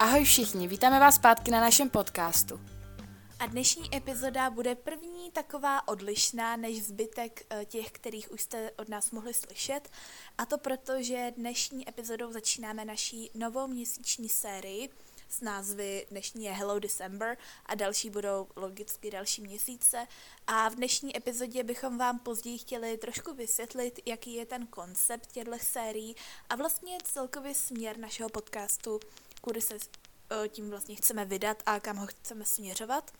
Ahoj všichni, vítáme vás zpátky na našem podcastu. A dnešní epizoda bude první taková odlišná než zbytek eh, těch, kterých už jste od nás mohli slyšet. A to proto, že dnešní epizodou začínáme naší novou měsíční sérii s názvy dnešní je Hello December a další budou logicky další měsíce. A v dnešní epizodě bychom vám později chtěli trošku vysvětlit, jaký je ten koncept těchto sérií a vlastně celkový směr našeho podcastu, kudy se eh, tím vlastně chceme vydat a kam ho chceme směřovat.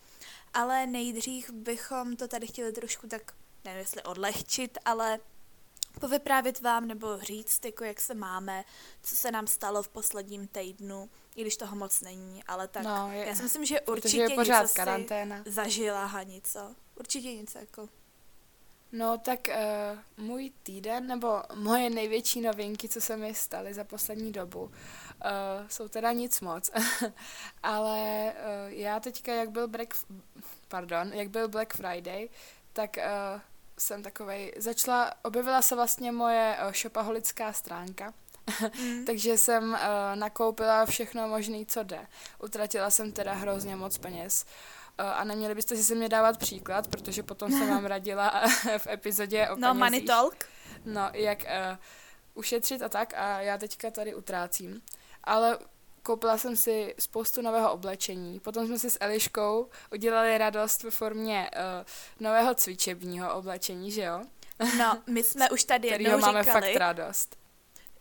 Ale nejdřív bychom to tady chtěli trošku tak, nevím jestli odlehčit, ale povyprávět vám nebo říct, jako jak se máme, co se nám stalo v posledním týdnu, i když toho moc není, ale tak No, je- já si myslím, že určitě je pořád něco karanténa. zažila Hani, co? Určitě něco jako... No tak uh, můj týden, nebo moje největší novinky, co se mi staly za poslední dobu, uh, jsou teda nic moc. Ale uh, já teďka, jak byl Black, pardon, jak byl Black Friday, tak uh, jsem takovej, začala, objevila se vlastně moje uh, shopaholická stránka, Mm. takže jsem uh, nakoupila všechno možné, co jde. Utratila jsem teda hrozně moc peněz. Uh, a neměli byste si se mě dávat příklad, protože potom jsem vám radila v epizodě o No, money talk. No, jak uh, ušetřit a tak a já teďka tady utrácím. Ale koupila jsem si spoustu nového oblečení. Potom jsme si s Eliškou udělali radost ve formě uh, nového cvičebního oblečení, že jo? No, my jsme už tady jednou máme říkali, fakt radost.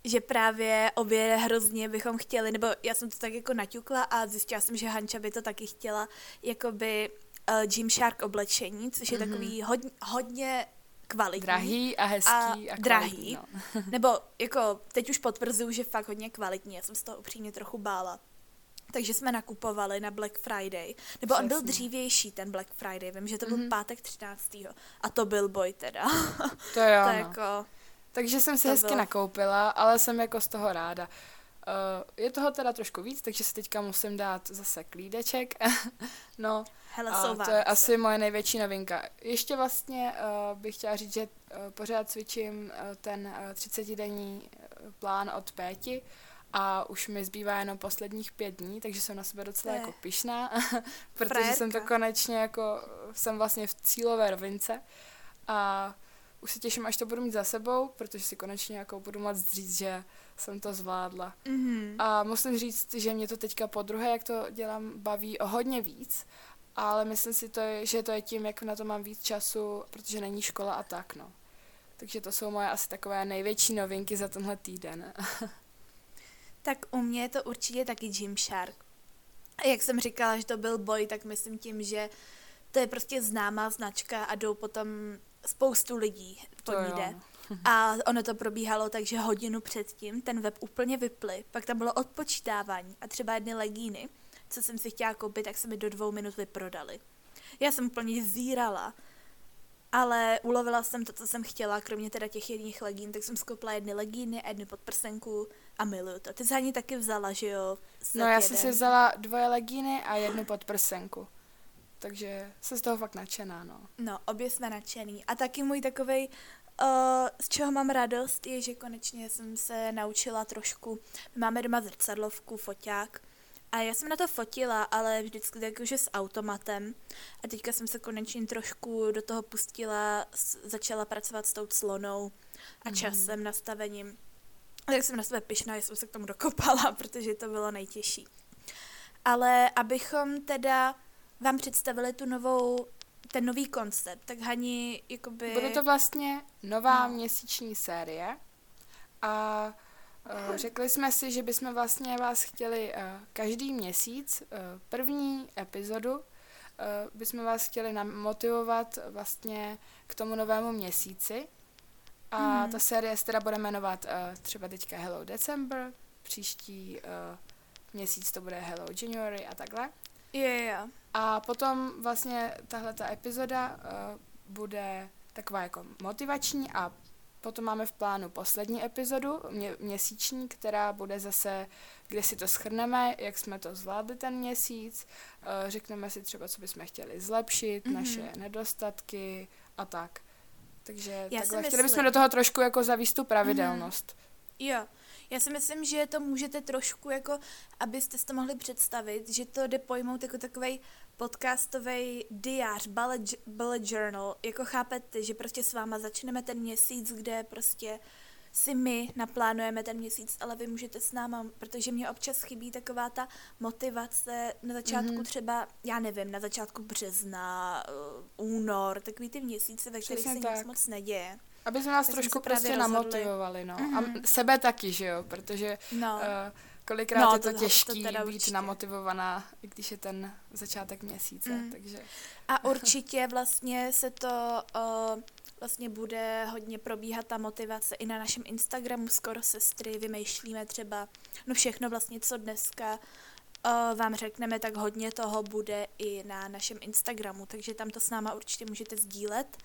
Že právě obě hrozně bychom chtěli, nebo já jsem to tak jako naťukla a zjistila jsem, že Hanča by to taky chtěla, jakoby uh, Gymshark oblečení, což je Mhm. takový hodně, hodně kvalitní. Drahý a hezký A a, a drahý. kvalitní, No. Nebo jako teď už potvrzuju, že fakt hodně kvalitní, já jsem z toho upřímně trochu bála. Takže jsme nakupovali na Black Friday. Nebo on byl dřívější, ten Black Friday. Vím, že to byl Mhm. pátek 13. A to byl boj teda. To jo, to no. jako... Takže jsem si To hezky bylo- nakoupila, ale jsem jako z toho ráda. Uh, je toho teda trošku víc, takže si teďka musím dát zase klídeček. no, Hele, a to je asi moje největší novinka. Ještě vlastně uh, bych chtěla říct, že uh, pořád cvičím uh, ten uh, 30-denní uh, plán od Péti a už mi zbývá jenom posledních pět dní, takže jsem na sebe docela jako pyšná, protože jsem to frajerka. konečně jako, jsem vlastně v cílové rovince a už se těším, až to budu mít za sebou, protože si konečně jako budu moct říct, že jsem to zvládla. Mhm. A musím říct, že mě to teďka po druhé, jak to dělám, baví o hodně víc, ale myslím si, to je, že to je tím, jak na to mám víc času, protože není škola a tak, no. Takže to jsou moje asi takové největší novinky za tenhle týden. Tak u mě je to určitě taky Gymshark. A jak jsem říkala, že to byl boj, tak myslím tím, že to je prostě známá značka a jdou potom spoustu lidí po To ní jde. A ono to probíhalo tak, že hodinu předtím ten web úplně vyply, pak tam bylo odpočítávání a třeba jedny legíny, co jsem si chtěla koupit, tak se mi do dvou minut vyprodali. Já jsem úplně zírala, ale ulovila jsem to, co jsem chtěla, kromě teda těch jedných legín, tak jsem skoupila jedny legíny a jednu podprsenku a miluju to. Ty jsi ani taky vzala, že jo? No já jsem si vzala dvoje legíny a jednu podprsenku. Takže jsem z toho fakt nadšená, no. No, obě jsme nadšený. A taky můj takovej, uh, z čeho mám radost, je, že konečně jsem se naučila trošku. My máme doma zrcadlovku, foťák. A já jsem na to fotila, ale vždycky tak jakože s automatem. A teďka jsem se konečně trošku do toho pustila, začala pracovat s tou clonou a Mhm. časem, nastavením. A tak jsem na sebe pyšná, že jsem se k tomu dokopala, protože to bylo nejtěžší. Ale abychom teda vám představili tu novou, ten nový koncept, tak Hani, jakoby... Bude to vlastně nová No. měsíční série a uh, řekli jsme si, že bychom vlastně vás chtěli uh, každý měsíc, uh, první epizodu, bychom vás chtěli namotivovat vlastně k tomu novému měsíci. A Mhm. ta série se teda bude jmenovat uh, třeba teďka Hello December, příští uh, měsíc to bude Hello January a takhle. Jo, jo, jo. A potom vlastně tahle ta epizoda uh, bude taková jako motivační a potom máme v plánu poslední epizodu mě, měsíční, která bude zase, kde si to schrneme, jak jsme to zvládli ten měsíc, uh, řekneme si třeba, co bychom chtěli zlepšit, Mhm. mm-hmm. naše nedostatky a tak. Takže Já takhle. Chtěli bychom do toho trošku jako zavíst tu pravidelnost. Jo, Já si myslím, že to můžete trošku jako, abyste si to mohli představit, že to jde pojmout jako takový podcastový diář, bullet, bullet journal. Jako chápete, že prostě s váma začneme ten měsíc, kde prostě si my naplánujeme ten měsíc, ale vy můžete s náma, protože mě občas chybí taková ta motivace na začátku mm-hmm. třeba, já nevím, na začátku března, uh, únor, takový ty měsíce, ve kterých se tak. nic moc neděje. Aby jsme nás tak trošku prostě namotivovali, no. Mm-hmm. A mhm. sebe taky, že jo, protože no. uh, kolikrát no, je to, to těžký to být určitě. namotivovaná, i když je ten začátek měsíce, mm. takže... A určitě vlastně se to uh, vlastně bude hodně probíhat ta motivace i na našem Instagramu skoro sestry, vymýšlíme třeba, no všechno vlastně, co dneska uh, vám řekneme, tak hodně toho bude i na našem Instagramu, takže tam to s náma určitě můžete sdílet.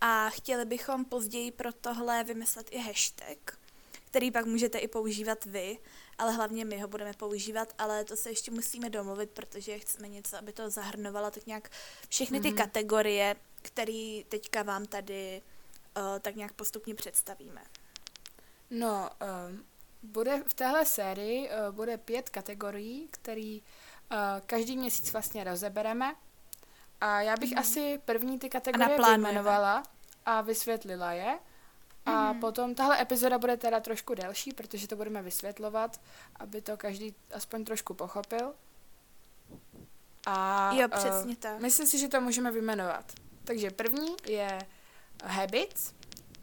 A chtěli bychom později pro tohle vymyslet i hashtag, který pak můžete i používat vy, ale hlavně my ho budeme používat, ale to se ještě musíme domluvit, protože chceme něco, aby to zahrnovalo tak nějak všechny ty mm-hmm. kategorie, který teďka vám tady uh, tak nějak postupně představíme. No, uh, bude v téhle sérii uh, bude pět kategorií, který uh, každý měsíc vlastně rozebereme. A já bych mm. asi první ty kategorie vyjmenovala a vysvětlila je. A mm. potom tahle epizoda bude teda trošku delší, protože to budeme vysvětlovat, aby to každý aspoň trošku pochopil. A jo, přesně uh, tak. Myslím si, že to můžeme vyjmenovat. Takže první je habits,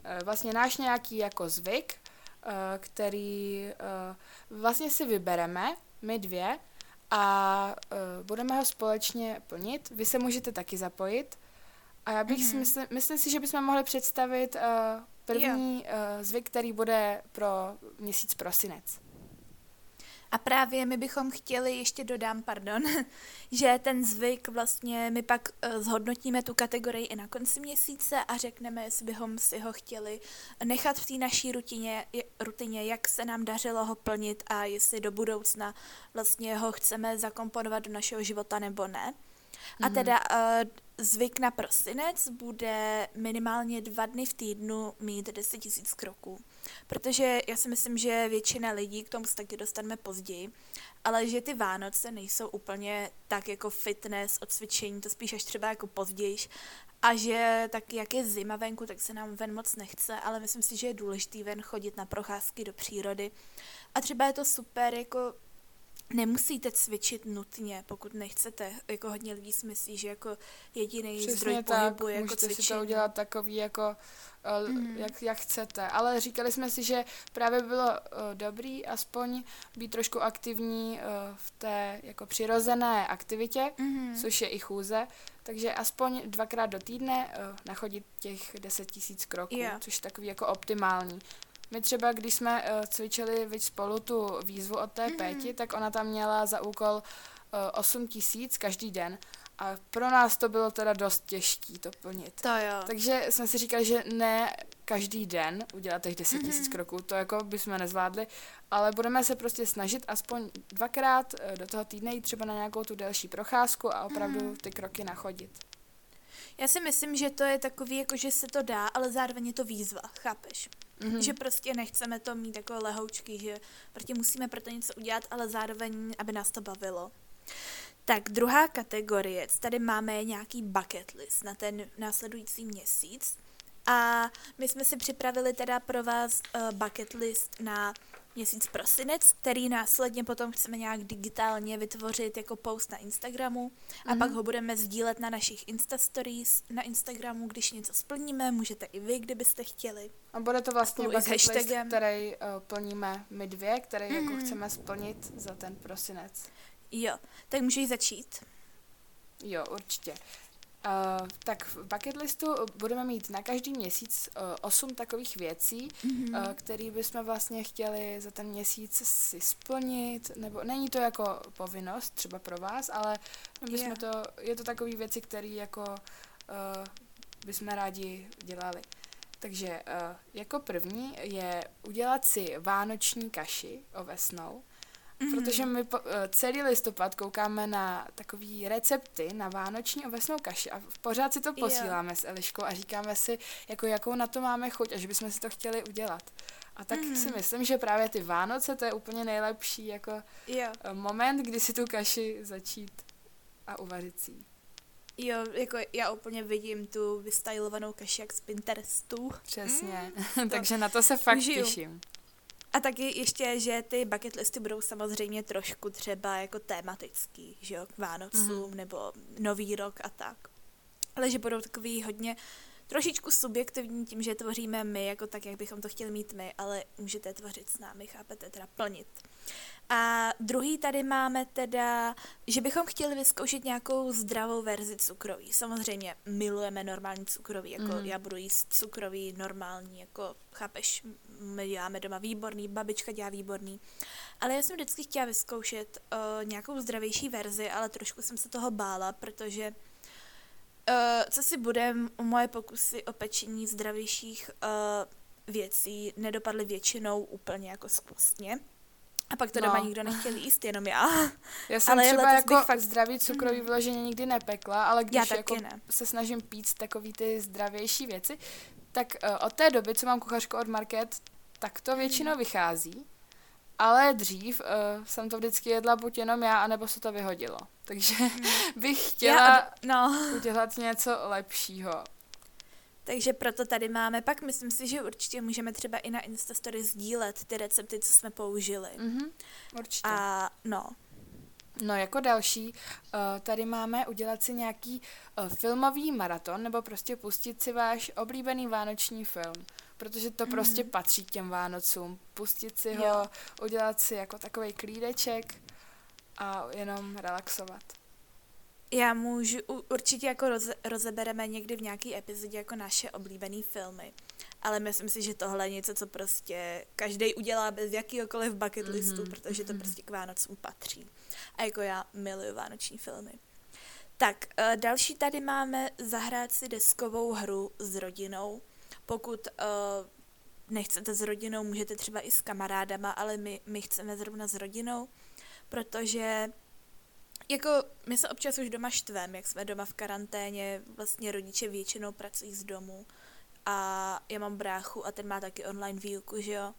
eh, vlastně náš nějaký jako zvyk, eh, který eh, vlastně si vybereme, my dvě, a budeme ho společně plnit. Vy se můžete taky zapojit. A já bych mm-hmm. si myslím, myslím si, že bychom mohli představit první yeah. zvyk, který bude pro měsíc prosinec. A právě my bychom chtěli, ještě dodám, pardon, že ten zvyk vlastně my pak uh, zhodnotíme tu kategorii i na konci měsíce a řekneme, jestli bychom si ho chtěli nechat v té naší rutině, rutině, jak se nám dařilo ho plnit a jestli do budoucna vlastně ho chceme zakomponovat do našeho života nebo ne. A mhm. teda uh, zvyk na prosinec bude minimálně dva dny v týdnu mít 10 tisíc kroků. Protože já si myslím, že většina lidí, k tomu se taky dostaneme později, ale že ty Vánoce nejsou úplně tak jako fitness od cvičení, to spíš až třeba jako později. A že tak jak je zima venku, tak se nám ven moc nechce, ale myslím si, že je důležitý ven chodit na procházky do přírody. A třeba je to super jako nemusíte cvičit nutně, pokud nechcete. Jako hodně lidí si myslí, že jako jediný Přesně zdroj tak, pohybu je jako cvičení. si to udělat takový jako, mm. jak, jak chcete. Ale říkali jsme si, že právě bylo uh, dobrý aspoň být trošku aktivní uh, v té jako přirozené aktivitě, mm. což je i chůze. Takže aspoň dvakrát do týdne uh, nachodit těch 10 tisíc kroků, yeah. což je takový jako optimální. My třeba, když jsme uh, cvičili víc spolu tu výzvu od té mm. Péti, tak ona tam měla za úkol uh, eh, 8 tisíc každý den. A pro nás to bylo teda dost těžký to plnit. To jo. Takže jsme si říkali, že ne každý den udělat těch 10 tisíc mm-hmm. kroků, to jako bychom nezvládli, ale budeme se prostě snažit aspoň dvakrát uh, do toho týdne jít třeba na nějakou tu delší procházku a opravdu mm-hmm. ty kroky nachodit. Já si myslím, že to je takový, jako že se to dá, ale zároveň je to výzva, chápeš? Mm-hmm. Že prostě nechceme to mít jako lehoučky, že prostě musíme pro to něco udělat, ale zároveň, aby nás to bavilo. Tak druhá kategorie, tady máme nějaký bucket list na ten následující měsíc. A my jsme si připravili teda pro vás uh, bucket list na měsíc prosinec, který následně potom chceme nějak digitálně vytvořit jako post na Instagramu a mm-hmm. pak ho budeme sdílet na našich Insta Stories na Instagramu, když něco splníme, můžete i vy, kdybyste chtěli. A bude to vlastně bucket list, který uh, plníme my dvě, který mm-hmm. jako mhm. chceme splnit za ten prosinec. Jo, tak můžeš začít. Jo, určitě. Uh, tak v bucket listu budeme mít na každý měsíc uh, osm takových věcí, mm-hmm. uh, které bychom vlastně chtěli za ten měsíc si splnit, nebo není to jako povinnost třeba pro vás, ale bychom yeah. to, je to takové věci, které jako uh, bychom rádi dělali. Takže uh, jako první je udělat si vánoční kaši ovesnou, Mm-hmm. Protože my po, eh, celý listopad koukáme na takový recepty na vánoční ovesnou kaši a pořád si to posíláme jo. s Eliškou a říkáme si, jako jakou na to máme chuť a že bychom si to chtěli udělat. A tak mm-hmm. si myslím, že právě ty Vánoce to je úplně nejlepší jako jo. Eh, moment, kdy si tu kaši začít a uvařit si Jo, jako já úplně vidím tu vystylovanou kaši jak z Pinterestu. Přesně, mm, takže na to se fakt užiju. těším. A taky ještě, že ty bucket listy budou samozřejmě trošku třeba jako tematický, že jo, k Vánocům mm. nebo Nový rok a tak. Ale že budou takový hodně trošičku subjektivní tím, že tvoříme my, jako tak, jak bychom to chtěli mít my, ale můžete tvořit s námi, chápete, teda plnit. A druhý tady máme teda, že bychom chtěli vyzkoušet nějakou zdravou verzi cukroví. Samozřejmě milujeme normální cukroví, jako mm. já budu jíst cukroví normální, jako chápeš, my děláme doma výborný, babička dělá výborný. Ale já jsem vždycky chtěla vyzkoušet uh, nějakou zdravější verzi, ale trošku jsem se toho bála, protože uh, co si budem, moje pokusy o pečení zdravějších uh, věcí nedopadly většinou úplně jako skvostně. A pak to no. doma nikdo nechtěl jíst, jenom já. Já jsem ale třeba jako fakt zdravý cukrový mm. vyloženě nikdy nepekla, ale když jako ne. se snažím pít takový ty zdravější věci, tak uh, od té doby, co mám kuchařku od Market, tak to většinou mm. vychází. Ale dřív uh, jsem to vždycky jedla buď jenom já, anebo se to vyhodilo. Takže mm. bych chtěla já, no. udělat něco lepšího. Takže proto tady máme, pak myslím si, že určitě můžeme třeba i na Instastory sdílet ty recepty, co jsme použili. Mm-hmm, určitě. A no. No jako další, uh, tady máme udělat si nějaký uh, filmový maraton, nebo prostě pustit si váš oblíbený vánoční film, protože to mm-hmm. prostě patří k těm Vánocům. Pustit si ho, jo. udělat si jako takový klídeček a jenom relaxovat. Já můžu, určitě jako roze, rozebereme někdy v nějaký epizodě jako naše oblíbené filmy. Ale myslím si, že tohle je něco, co prostě každý udělá bez jakýhokoliv bucket listu, mm-hmm. protože to mhm. prostě k Vánocům patří. A jako já miluju vánoční filmy. Tak, uh, další tady máme zahrát si deskovou hru s rodinou. Pokud uh, nechcete s rodinou, můžete třeba i s kamarádama, ale my, my chceme zrovna s rodinou, protože jako my se občas už doma štvem, jak jsme doma v karanténě, vlastně rodiče většinou pracují z domu a já mám bráchu a ten má taky online výuku, že jo.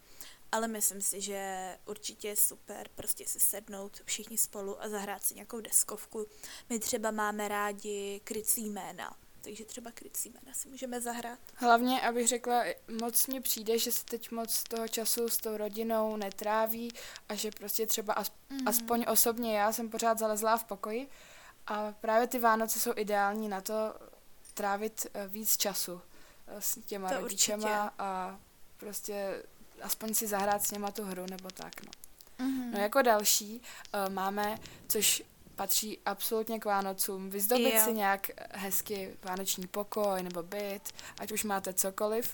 Ale myslím si, že určitě je super prostě si sednout všichni spolu a zahrát si nějakou deskovku. My třeba máme rádi krycí jména, takže třeba krycí jména si můžeme zahrát. Hlavně, abych řekla, moc mně přijde, že se teď moc toho času s tou rodinou netráví a že prostě třeba as, mm. aspoň osobně já jsem pořád zalezlá v pokoji a právě ty Vánoce jsou ideální na to trávit eh, víc času eh, s těma to rodičema určitě. a prostě aspoň si zahrát s něma tu hru nebo tak, no. Mm-hmm. No jako další uh, máme, což patří absolutně k Vánocům. Vyzdobit jo. si nějak hezky vánoční pokoj nebo byt, ať už máte cokoliv,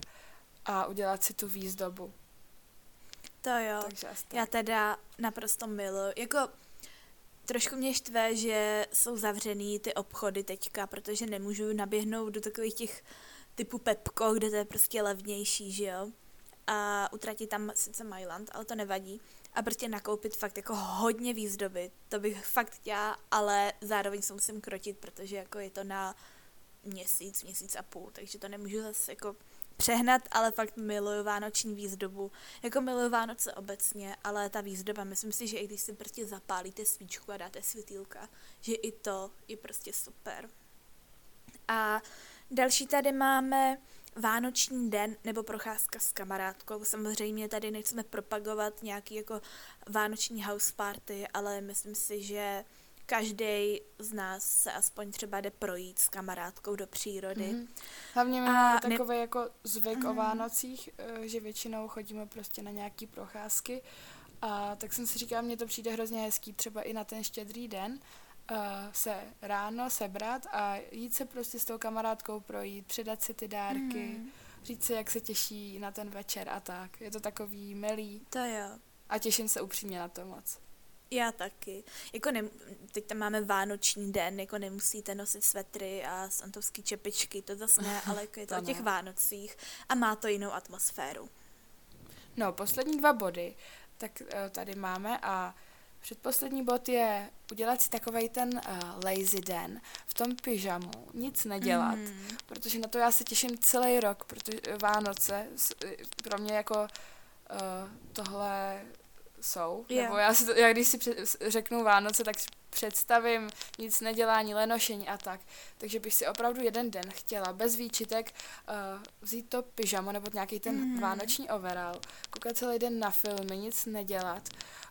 a udělat si tu výzdobu. To jo, já teda naprosto miluji. Jako trošku mě štve, že jsou zavřený ty obchody teďka, protože nemůžu naběhnout do takových těch typu Pepko, kde to je prostě levnější, že jo? A utratit tam sice Myland, ale to nevadí a prostě nakoupit fakt jako hodně výzdoby. To bych fakt chtěla, ale zároveň se musím krotit, protože jako je to na měsíc, měsíc a půl, takže to nemůžu zase jako přehnat, ale fakt miluju vánoční výzdobu. Jako miluju Vánoce obecně, ale ta výzdoba, myslím si, že i když si prostě zapálíte svíčku a dáte světýlka, že i to je prostě super. A další tady máme Vánoční den nebo procházka s kamarádkou. Samozřejmě tady nechceme propagovat nějaký jako vánoční house party, ale myslím si, že každý z nás se aspoň třeba jde projít s kamarádkou do přírody. Mm-hmm. Hlavně my máme takový ne... jako zvyk mm-hmm. o mhm. Vánocích, eh, že většinou chodíme prostě na nějaký procházky a tak jsem si říkala, mně to přijde hrozně hezký třeba i na ten štědrý den, uh, se ráno sebrat a jít se prostě s tou kamarádkou projít, předat si ty dárky, mm. říct si, jak se těší na ten večer a tak. Je to takový milý. To jo. A těším se upřímně na to moc. Já taky. Jako ne, teď tam máme vánoční den, jako nemusíte nosit svetry a santovský čepičky, to zase ne, ale jako je to, to o těch ne. Vánocích a má to jinou atmosféru. No, poslední dva body, tak uh, tady máme a Předposlední bod je udělat si takový ten uh, lazy den v tom pyžamu, nic nedělat, mm. protože na to já se těším celý rok, protože Vánoce pro mě jako uh, tohle jsou. Yeah. Nebo já, si to, já když si před, řeknu Vánoce, tak představím nic nedělání, lenošení a tak. Takže bych si opravdu jeden den chtěla bez výčitek uh, vzít to pyžamo nebo nějaký ten mm. vánoční overall, koukat celý den na filmy, nic nedělat,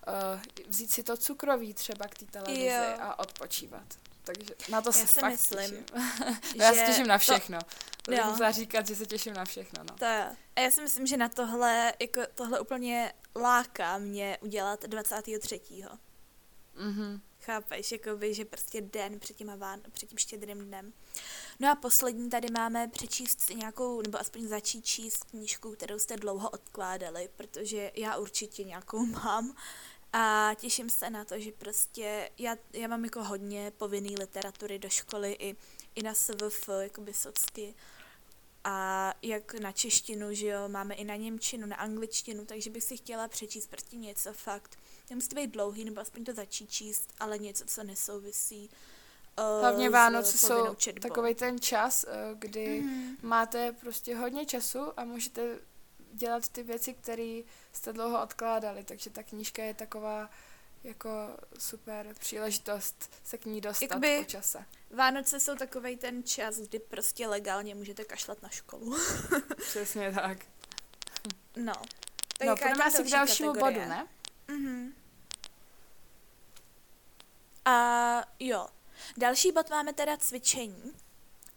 uh, vzít si to cukroví třeba k té televizi jo. a odpočívat. Takže na to já se si fakt myslím, těším. no, já se těším na všechno. To, to musela říkat, že se těším na všechno. No. To je. A já si myslím, že na tohle, jako tohle úplně láká mě udělat 23. Mhm. Chápeš, jakoby, že prostě den před, těma ván, před tím štědrým dnem. No a poslední tady máme přečíst nějakou, nebo aspoň začít číst knížku, kterou jste dlouho odkládali, protože já určitě nějakou mám. A těším se na to, že prostě já, já mám jako hodně povinný literatury do školy i, i na SVF, jakoby socky. A jak na češtinu, že jo, máme i na němčinu, na angličtinu, takže bych si chtěla přečíst prostě něco fakt. Nemusí to být dlouhý, nebo aspoň to začít číst, ale něco, co nesouvisí Uh, Hlavně Vánoce jsou takový ten čas, uh, kdy mm. máte prostě hodně času a můžete dělat ty věci, které jste dlouho odkládali, takže ta knížka je taková jako super příležitost se k ní dostat Jakoby po čase. Vánoce jsou takový ten čas, kdy prostě legálně můžete kašlat na školu. Přesně tak. No. Tak no, půjdeme asi k dalšímu kategorie. bodu, ne? Mhm. A jo. Další bod máme teda cvičení.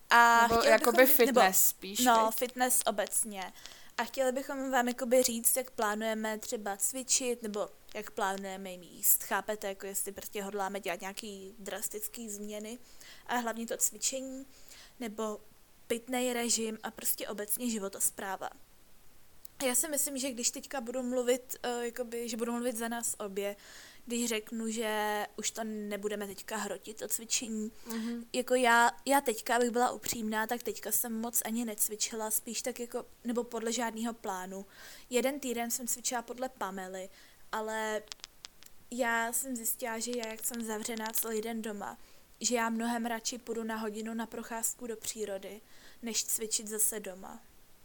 A nebo jakoby bychom, fitness nebo, spíš. No, teď. fitness obecně. A chtěli bychom vám jakoby říct, jak plánujeme třeba cvičit, nebo jak plánujeme jíst. Chápete, jako jestli prostě hodláme dělat nějaký drastický změny a hlavně to cvičení, nebo pitný režim a prostě obecně životospráva. Já si myslím, že když teďka budu mluvit, uh, jakoby, že budu mluvit za nás obě, když řeknu, že už to nebudeme teďka hrotit, to cvičení. Mm-hmm. Jako já, já teďka, abych byla upřímná, tak teďka jsem moc ani necvičila, spíš tak jako, nebo podle žádného plánu. Jeden týden jsem cvičila podle Pamely, ale já jsem zjistila, že já, jak jsem zavřená celý den doma, že já mnohem radši půjdu na hodinu na procházku do přírody, než cvičit zase doma.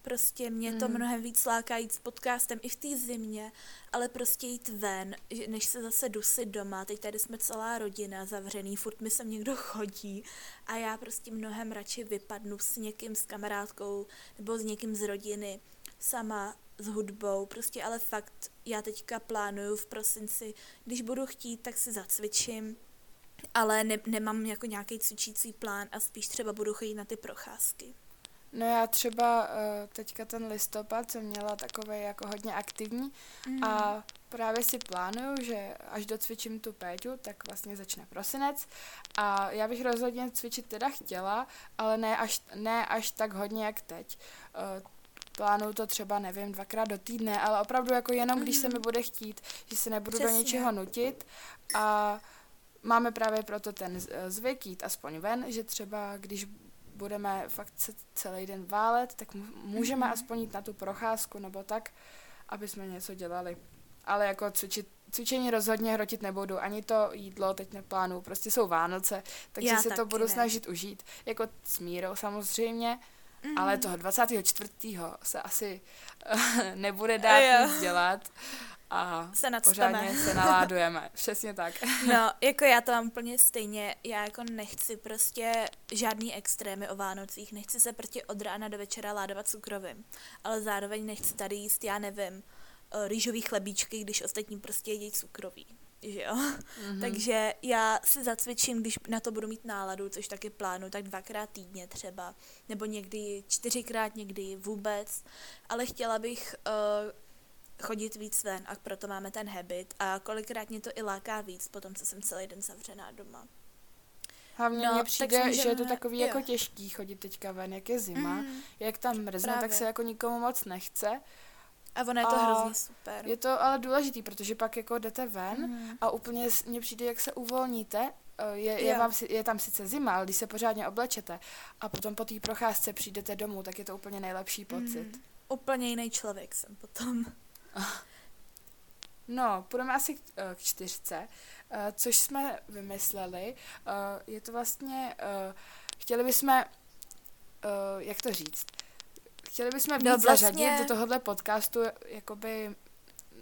Prostě mě to mm. mnohem víc láká jít s podcastem i v té zimě, ale prostě jít ven, než se zase dusit doma. Teď tady jsme celá rodina zavřený, furt mi sem někdo chodí a já prostě mnohem radši vypadnu s někým, s kamarádkou nebo s někým z rodiny, sama s hudbou, prostě ale fakt já teďka plánuju v prosinci, když budu chtít, tak si zacvičím, ale ne, nemám jako nějaký cvičící plán a spíš třeba budu chodit na ty procházky. No já třeba uh, teďka ten listopad jsem měla takový jako hodně aktivní mm. a právě si plánuju, že až docvičím tu péťu, tak vlastně začne prosinec a já bych rozhodně cvičit teda chtěla, ale ne až, ne až tak hodně jak teď. Uh, plánuju to třeba, nevím, dvakrát do týdne, ale opravdu jako jenom, mm. když se mi mhm. bude chtít, že se nebudu Přesně. do něčeho nutit a máme právě proto ten zvyk jít aspoň ven, že třeba když budeme fakt celý den válet, tak můžeme mm-hmm. aspoň jít na tu procházku nebo tak, aby jsme něco dělali. Ale jako cvičit, cvičení rozhodně hrotit nebudu, ani to jídlo teď neplánu, prostě jsou Vánoce, takže Já se to budu ne. snažit užít. Jako s mírou samozřejmě, mm-hmm. ale toho 24. se asi nebude dát nic dělat a se pořádně se naládujeme. Přesně tak. No, jako já to mám úplně stejně. Já jako nechci prostě žádný extrémy o Vánocích. Nechci se prostě od rána do večera ládovat cukrovým. Ale zároveň nechci tady jíst, já nevím, eh, rýžový chlebíčky, když ostatní prostě jedí cukrový. Že jo? Mm-hmm. Takže já si zacvičím, když na to budu mít náladu, což taky plánu, tak dvakrát týdně třeba. Nebo někdy čtyřikrát, někdy vůbec. Ale chtěla bych uh, chodit víc ven a proto máme ten habit a kolikrát mě to i láká víc potom, co jsem celý den zavřená doma. Hlavně no, mně přijde, můžeme, že je to takový jo. jako těžký chodit teďka ven, jak je zima, mm, jak tam mrzne, tak se jako nikomu moc nechce. A ono je to a hrozně super. Je to ale důležitý, protože pak jako jdete ven mm. a úplně mně přijde, jak se uvolníte, eh, je, je, vám, je tam sice zima, ale když se pořádně oblečete a potom po té procházce přijdete domů, tak je to úplně nejlepší pocit. Mm. Úplně jiný člověk jsem potom. No, půjdeme asi k, eh, k čtyřce, uh, což jsme vymysleli. Uh, je to vlastně, chtěli bychom, jak to říct, chtěli bychom víc no, vlastně... zařadit do tohohle podcastu jakoby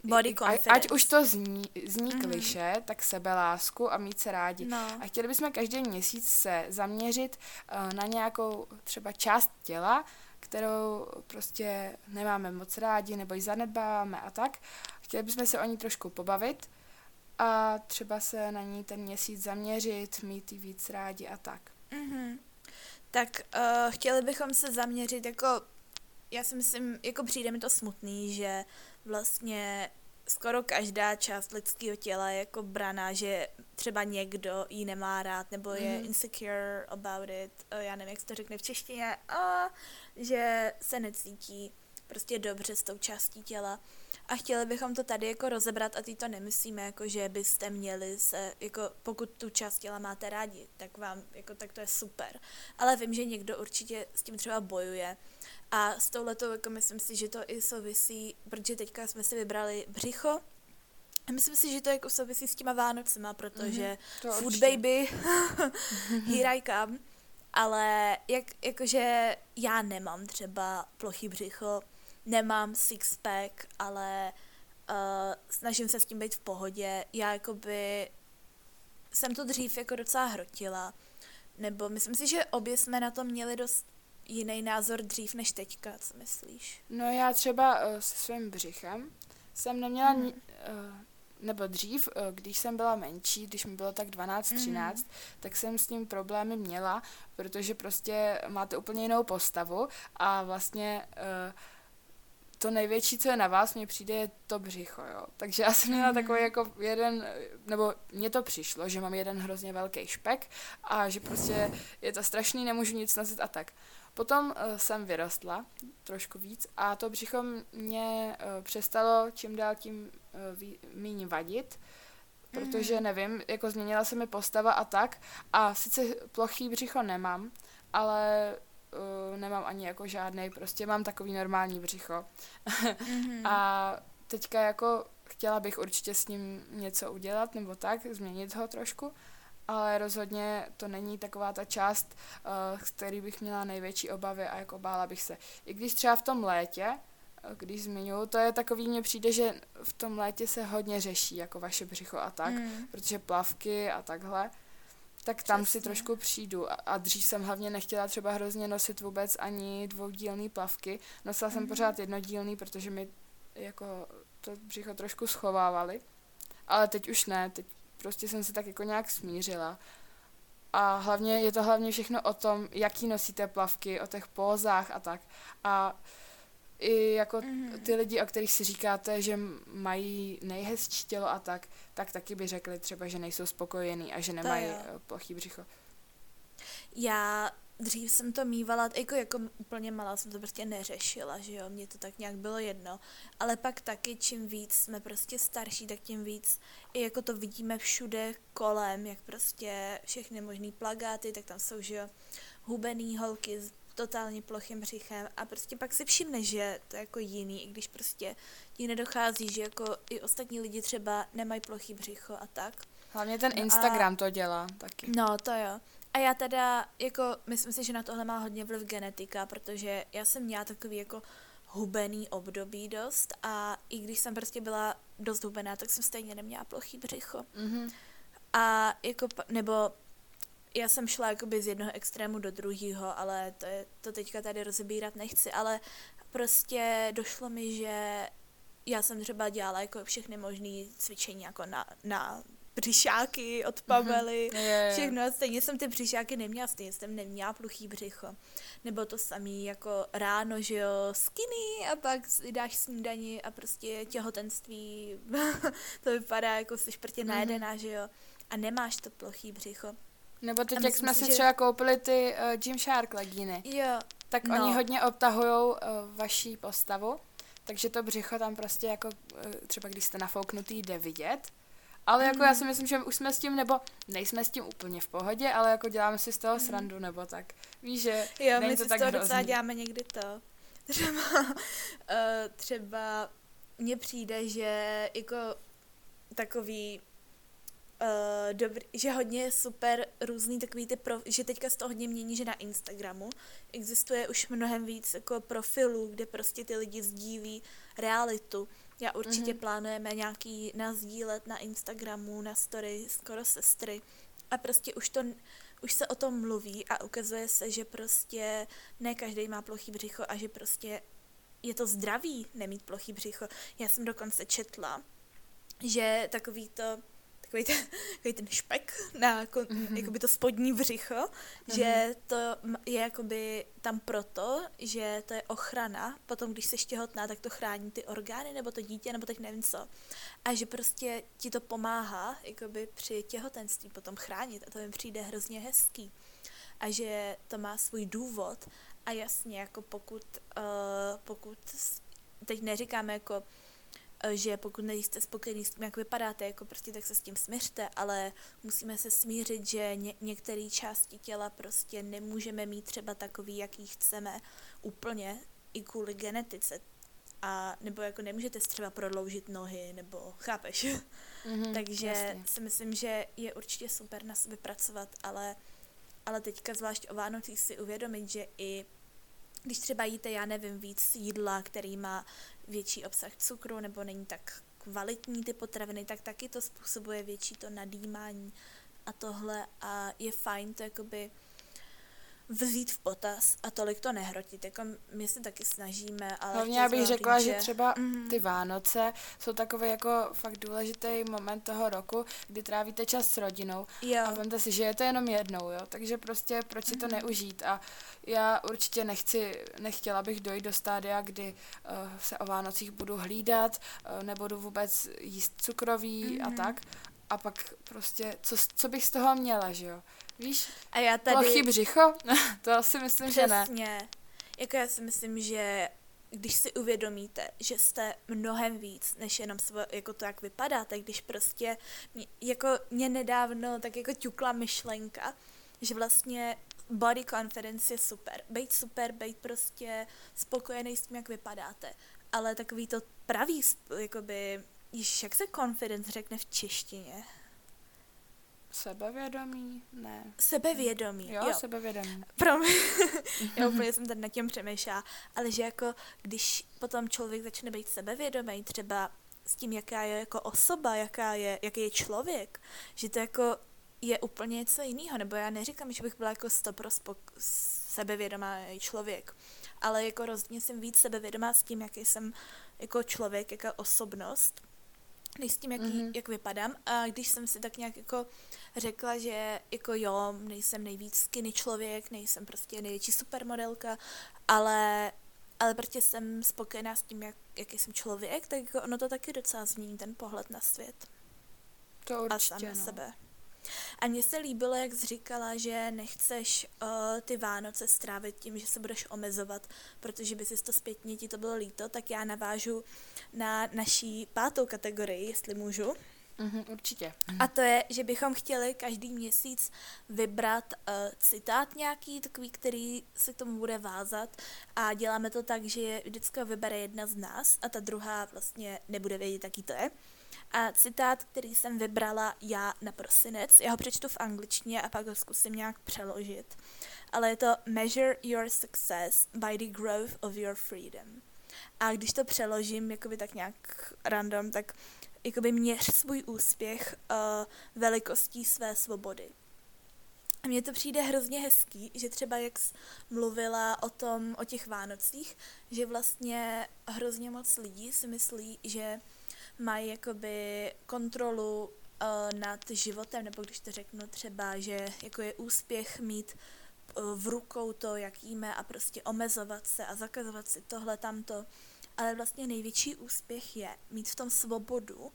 Body confidence. Ať už to zní, zní mm. kliše, tak sebelásku a mít se rádi. No. A chtěli bychom každý měsíc se zaměřit uh, na nějakou třeba část těla, kterou prostě nemáme moc rádi nebo ji zanedbáváme a tak. Chtěli bychom se o ní trošku pobavit a třeba se na ní ten měsíc zaměřit, mít ji víc rádi a tak. Mm-hmm. Tak uh, chtěli bychom se zaměřit jako, já si myslím, jako přijde mi to smutný, že vlastně skoro každá část lidského těla je jako braná, že třeba někdo ji nemá rád, nebo je mm. insecure about it, uh, já nevím, jak se to řekne v češtině, a že se necítí prostě dobře s tou částí těla. A chtěli bychom to tady jako rozebrat a ty to nemyslíme, jako že byste měli se, jako pokud tu část těla máte rádi, tak vám, jako tak to je super. Ale vím, že někdo určitě s tím třeba bojuje. A s touhletou, jako myslím si, že to i souvisí, protože teďka jsme si vybrali břicho, a myslím si, že to jako souvisí s těma Vánocema, protože mm-hmm, food určitě. baby, here I come. Ale jak, jakože já nemám třeba plochý břicho, nemám six-pack, ale uh, snažím se s tím být v pohodě. Já jakoby jsem to dřív jako docela hrotila, nebo myslím si, že obě jsme na to měli dost jiný názor dřív než teďka, co myslíš? No já třeba uh, se svým břichem jsem neměla, hmm. uh, nebo dřív, uh, když jsem byla menší, když mi bylo tak 12-13, hmm. tak jsem s tím problémy měla, protože prostě máte úplně jinou postavu a vlastně uh, to největší, co je na vás, mně přijde, je to břicho, jo. Takže já jsem měla takový jako jeden, nebo mně to přišlo, že mám jeden hrozně velký špek a že prostě je to strašný, nemůžu nic nosit a tak. Potom uh, jsem vyrostla trošku víc a to břicho mě uh, přestalo čím dál tím uh, méně vadit, protože mm. nevím, jako změnila se mi postava a tak a sice plochý břicho nemám, ale uh, nemám ani jako žádný, prostě mám takový normální břicho. mm-hmm. a teďka jako chtěla bych určitě s ním něco udělat nebo tak, změnit ho trošku, ale rozhodně to není taková ta část, uh, z který bych měla největší obavy a jako bála bych se. I když třeba v tom létě, uh, když zmiňuji, to je takový, mně přijde, že v tom létě se hodně řeší jako vaše břicho a tak, mm. protože plavky a takhle, tak tam Přesně. si trošku přijdu. A, a dřív jsem hlavně nechtěla třeba hrozně nosit vůbec ani dvoudílný plavky. Nosila jsem mhm. pořád jednodílný, protože mi jako to břicho trošku schovávali. Ale teď už ne, teď prostě jsem se tak jako nějak smířila. A hlavně je to hlavně všechno o tom, jaký nosíte plavky, o těch pózách a tak. A i jako mm-hmm. ty lidi, o kterých si říkáte, že mají nejhezčí tělo a tak, tak taky by řekli třeba, že nejsou spokojení a že nemají eh, plochý břicho. Já dřív jsem to mývala, jako, jako úplně malá jsem to prostě neřešila, že jo, mně to tak nějak bylo jedno, ale pak taky čím víc jsme prostě starší, tak tím víc i jako to vidíme všude kolem, jak prostě všechny možný plagáty, tak tam jsou, že jo, hubený holky s totálně plochým břichem a prostě pak si všimne, že to je jako jiný, i když prostě ti nedochází, že jako i ostatní lidi třeba nemají plochý břicho a tak. Hlavně ten Instagram a... to dělá taky. No, to jo. A já teda, jako, myslím si, že na tohle má hodně vliv genetika, protože já jsem měla takový jako hubený období dost a i když jsem prostě byla dost hubená, tak jsem stejně neměla plochý břicho. Mm-hmm. A jako, nebo já jsem šla jakoby z jednoho extrému do druhého, ale to, je, to teďka tady rozebírat nechci, ale prostě došlo mi, že já jsem třeba dělala jako všechny možné cvičení jako na, na břišáky od mhm. Pamely, mm-hmm. yeah, všechno. Stejně jsem ty břišáky neměla, stejně jsem neměla pluchý břicho. Nebo to samý jako ráno, že jo, skinny a pak dáš snídani a prostě těhotenství, to vypadá jako jsi šprtě mm-hmm. najedená, že jo. A nemáš to plochý břicho. Nebo teď, jak jsme si že... třeba koupili ty uh, Gymshark legíny, jo. tak no. oni hodně obtahují uh, vaší postavu, takže to břicho tam prostě jako, uh, třeba když jste nafouknutý, jde vidět. Ale jako mm. já si myslím, že už jsme s tím, nebo nejsme s tím úplně v pohodě, ale jako děláme si z toho mm. srandu, nebo tak. Víš, že Jo, my to si tak z toho docela děláme někdy to. Třeba, uh, třeba mně přijde, že jako takový uh, dobrý, že hodně super různý takový ty, pro, že teďka se to hodně mění, že na Instagramu existuje už mnohem víc jako profilů, kde prostě ty lidi sdílí realitu. Já určitě mm-hmm. plánujeme nějaký nazdílet na Instagramu, na story skoro sestry a prostě už to už se o tom mluví a ukazuje se, že prostě ne každý má plochý břicho a že prostě je to zdravý nemít plochý břicho. Já jsem dokonce četla, že takový to takový ten, takový ten špek na mm-hmm. jakoby to spodní břicho, mm-hmm. že to je jakoby tam proto, že to je ochrana, potom když jsi těhotná, tak to chrání ty orgány, nebo to dítě, nebo teď nevím co. A že prostě ti to pomáhá jakoby při těhotenství potom chránit a to mi přijde hrozně hezký. A že to má svůj důvod a jasně, jako pokud, uh, pokud teď neříkáme jako že pokud nejste spokojení s tím, jak vypadáte, jako prostě tak se s tím směřte, ale musíme se smířit, že ně, některé části těla prostě nemůžeme mít třeba takový, jaký chceme úplně i kvůli genetice. A nebo jako nemůžete třeba prodloužit nohy, nebo chápeš? Mm-hmm, Takže jasně. si myslím, že je určitě super na sebe pracovat, ale, ale teďka zvlášť o Vánocích si uvědomit, že i když třeba jíte, já nevím, víc jídla, který má větší obsah cukru nebo není tak kvalitní ty potraviny, tak taky to způsobuje větší to nadýmání a tohle. A je fajn to jakoby vzít v potaz a tolik to nehrotit. Jako my se taky snažíme, ale... Hlavně já bych řekla, že třeba mm-hmm. ty Vánoce jsou takový jako fakt důležitý moment toho roku, kdy trávíte čas s rodinou jo. a vemte si, že je to jenom jednou, jo, takže prostě proč si mm-hmm. to neužít a já určitě nechci, nechtěla bych dojít do stádia, kdy uh, se o Vánocích budu hlídat, uh, nebudu vůbec jíst cukroví mm-hmm. a tak a pak prostě, co, co bych z toho měla, že jo? Víš, a já tady... Plachý břicho? to asi myslím, Přesně. že ne. Přesně. Jako já si myslím, že když si uvědomíte, že jste mnohem víc, než jenom svo, jako to, jak vypadáte, když prostě, jako mě nedávno tak jako ťukla myšlenka, že vlastně body confidence je super. Bejt super, bejt prostě spokojený s tím, jak vypadáte. Ale takový to pravý, jakoby, již jak se confidence řekne v češtině? Sebevědomí? Ne. Sebevědomí, jo. Jo, sebevědomí. Pro mě, já úplně jsem tady nad tím přemýšlela, ale že jako když potom člověk začne být sebevědomý, třeba s tím, jaká je jako osoba, jaká je, jaký je člověk, že to jako je úplně něco jiného, nebo já neříkám, že bych byla jako stopro sebevědomá člověk, ale jako rozhodně jsem víc sebevědomá s tím, jaký jsem jako člověk, jaká osobnost, než s tím, jaký, mm-hmm. jak vypadám. A když jsem si tak nějak jako řekla, že jako jo, nejsem nejvíc skinny člověk, nejsem prostě největší supermodelka, ale ale protože jsem spokojená s tím, jak, jaký jsem člověk, tak jako ono to taky docela změní ten pohled na svět. To určitě, A sám no. sebe. A mně se líbilo, jak jsi říkala, že nechceš uh, ty Vánoce strávit tím, že se budeš omezovat, protože by si to zpětně ti to bylo líto, tak já navážu na naší pátou kategorii, jestli můžu. Mm-hmm, určitě. A to je, že bychom chtěli každý měsíc vybrat uh, citát nějaký, takový, který se k tomu bude vázat a děláme to tak, že vždycky vybere jedna z nás a ta druhá vlastně nebude vědět, jaký to je. A citát, který jsem vybrala já na prosinec, já ho přečtu v angličtině a pak ho zkusím nějak přeložit. Ale je to Measure your success by the growth of your freedom. A když to přeložím jakoby tak nějak random, tak jakoby měř svůj úspěch uh, velikostí své svobody. A mně to přijde hrozně hezký, že třeba jak mluvila o tom, o těch Vánocích, že vlastně hrozně moc lidí si myslí, že mají jakoby kontrolu uh, nad životem, nebo když to řeknu třeba, že jako je úspěch mít uh, v rukou to, jak jíme a prostě omezovat se a zakazovat si tohle, tamto. Ale vlastně největší úspěch je mít v tom svobodu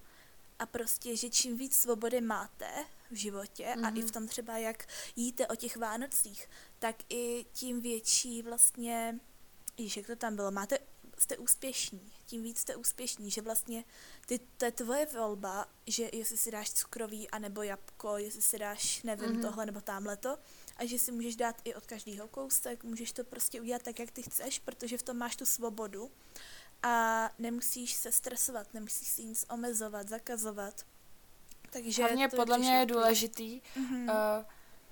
a prostě, že čím víc svobody máte v životě mm-hmm. a i v mhm. tom třeba, jak jíte o těch Vánocích, tak i tím větší vlastně, již jak to tam bylo, máte, jste úspěšní tím víc jste úspěšní, že vlastně ty, to je tvoje volba, že jestli si dáš cukrový anebo jabko, jestli si dáš, nevím, mm-hmm. tohle nebo tamhle to, a že si můžeš dát i od každého kousek, můžeš to prostě udělat tak, jak ty chceš, protože v tom máš tu svobodu a nemusíš se stresovat, nemusíš si nic omezovat, zakazovat. Takže Hlavně to podle mě je důležitý Mhm. uh,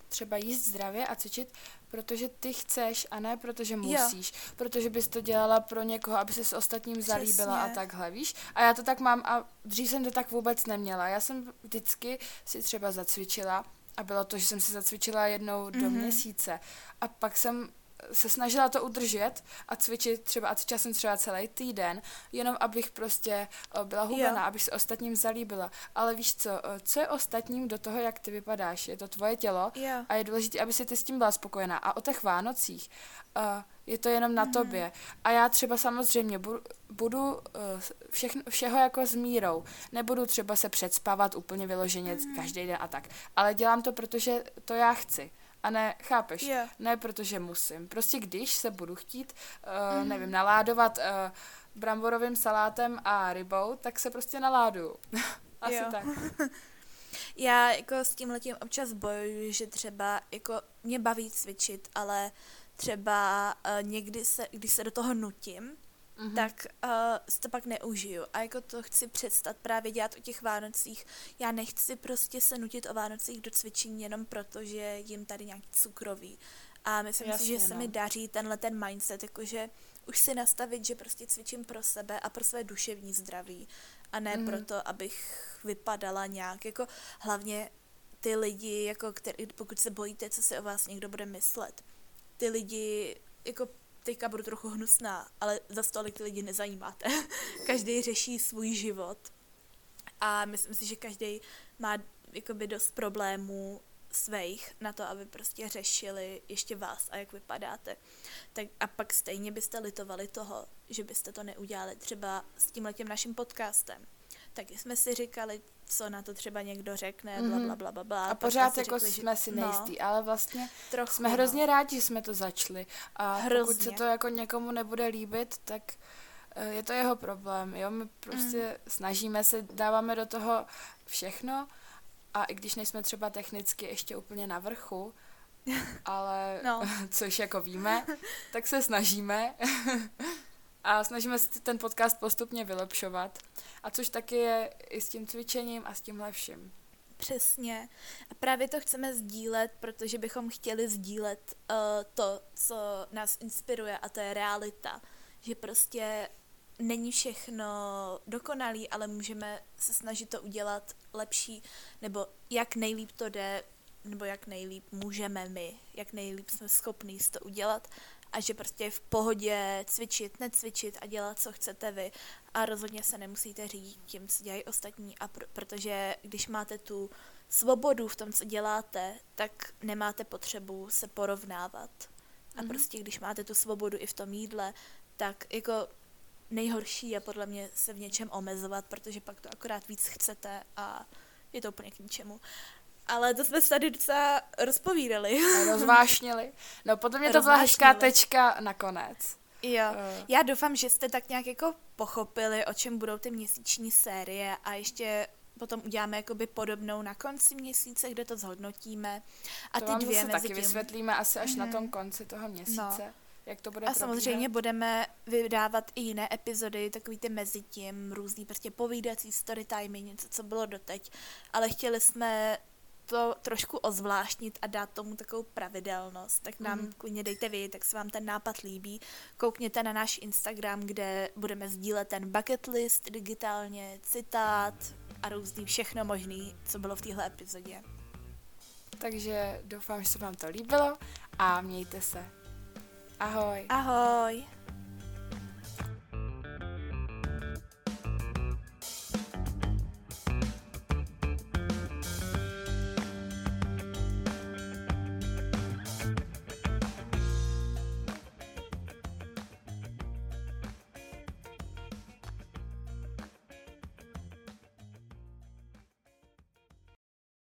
třeba jíst zdravě a cvičit, protože ty chceš a ne protože musíš. Protože bys to dělala pro někoho, aby se s ostatním zalíbila a Přesně. takhle, víš? A já to tak mám a dřív jsem to tak vůbec neměla. Já jsem vždycky si třeba zacvičila a bylo to, že jsem si zacvičila jednou do Mhm. měsíce a pak jsem se snažila to udržet a cvičit třeba, a cvičila jsem třeba celý týden, jenom abych prostě o, byla hubená, abych se ostatním zalíbila. Ale víš co, o, co je ostatním do toho, jak ty vypadáš? Je to tvoje tělo Jo. a je důležité, aby si ty s tím byla spokojená. A o těch Vánocích uh, je to jenom na tobě. A já třeba samozřejmě budu, budu uh, všechno, všeho jako s mírou. Nebudu třeba se předspavat úplně vyloženě každý den a tak. Ale dělám to, protože to já chci. A ne, chápeš? Jo. Ne protože musím. Prostě když se budu chtít, uh, nevím, naládovat uh, bramborovým salátem a rybou, tak se prostě naláduju. Asi Jo. tak. Já jako s tím letím občas bojuju, že třeba jako mě baví cvičit, ale třeba uh, někdy se, když se do toho nutím, Mhm. tak uh, si to pak neužiju. A jako to chci přestat právě dělat o těch Vánocích. Já nechci prostě se nutit o Vánocích do cvičení jenom proto, že jim tady nějaký cukroví. A myslím si, Jasně, že se no. mi daří tenhle ten mindset, jakože už si nastavit, že prostě cvičím pro sebe a pro své duševní zdraví. A ne Mhm. proto, abych vypadala nějak, jako hlavně ty lidi, jako který, pokud se bojíte, co si o vás někdo bude myslet. Ty lidi, jako teďka budu trochu hnusná, ale za stolik ty lidi nezajímáte. každý řeší svůj život. A myslím si, že každý má jakoby dost problémů svých na to, aby prostě řešili ještě vás a jak vypadáte. Tak a pak stejně byste litovali toho, že byste to neudělali třeba s tímhletím naším podcastem. Tak jsme si říkali, co na to třeba někdo řekne, bla, Mhm. bla, bla, bla, bla. A pořád jsme si jako řekli, jsme si no, nejistý, ale vlastně trochu, jsme no. hrozně rádi, že jsme to začali. A pokud se Hrozně. to jako někomu nebude líbit, tak eh, je to jeho problém. Jo? My prostě Mm. snažíme se, dáváme do toho všechno a i když nejsme třeba technicky ještě úplně na vrchu, ale No. což jako víme, tak se snažíme a snažíme se ten podcast postupně vylepšovat. A což taky je i s tím cvičením a s tímhle vším. Přesně. A právě to chceme sdílet, protože bychom chtěli sdílet uh, to, co nás inspiruje, a to je realita. Že prostě není všechno dokonalý, ale můžeme se snažit to udělat lepší, nebo jak nejlíp to jde, nebo jak nejlíp můžeme my, jak nejlíp jsme schopní to udělat a že prostě je v pohodě cvičit, necvičit a dělat, co chcete vy a rozhodně se nemusíte řídit tím, co dělají ostatní a pr- protože když máte tu svobodu v tom, co děláte, tak nemáte potřebu se porovnávat. A Mhm. prostě když máte tu svobodu i v tom jídle, tak jako nejhorší je podle mě se v něčem omezovat, protože pak to akorát víc chcete a je to úplně k ničemu. Ale to jsme se tady docela rozpovídali. rozvášnili. No potom mě to byla hezká tečka nakonec. Jo. Eh, Já doufám, že jste tak nějak jako pochopili, o čem budou ty měsíční série a ještě potom uděláme jakoby podobnou na konci měsíce, kde to zhodnotíme. A to ty vám dvě mezi taky tím. vysvětlíme asi až na Mhm. tom konci toho měsíce, jak to bude A samozřejmě probíhat. budeme vydávat i jiné epizody, takový ty mezi tím, různý prostě povídací storytimey, něco, co bylo doteď. Ale chtěli jsme to trošku ozvláštnit a dát tomu takovou pravidelnost, tak nám Mhm. klidně dejte vědět, jak se vám ten nápad líbí. Koukněte na náš Instagram, kde budeme sdílet ten bucket list digitálně, citát a různý všechno možný, co bylo v téhle epizodě. Takže doufám, že se vám to líbilo a mějte se. Ahoj. Ahoj!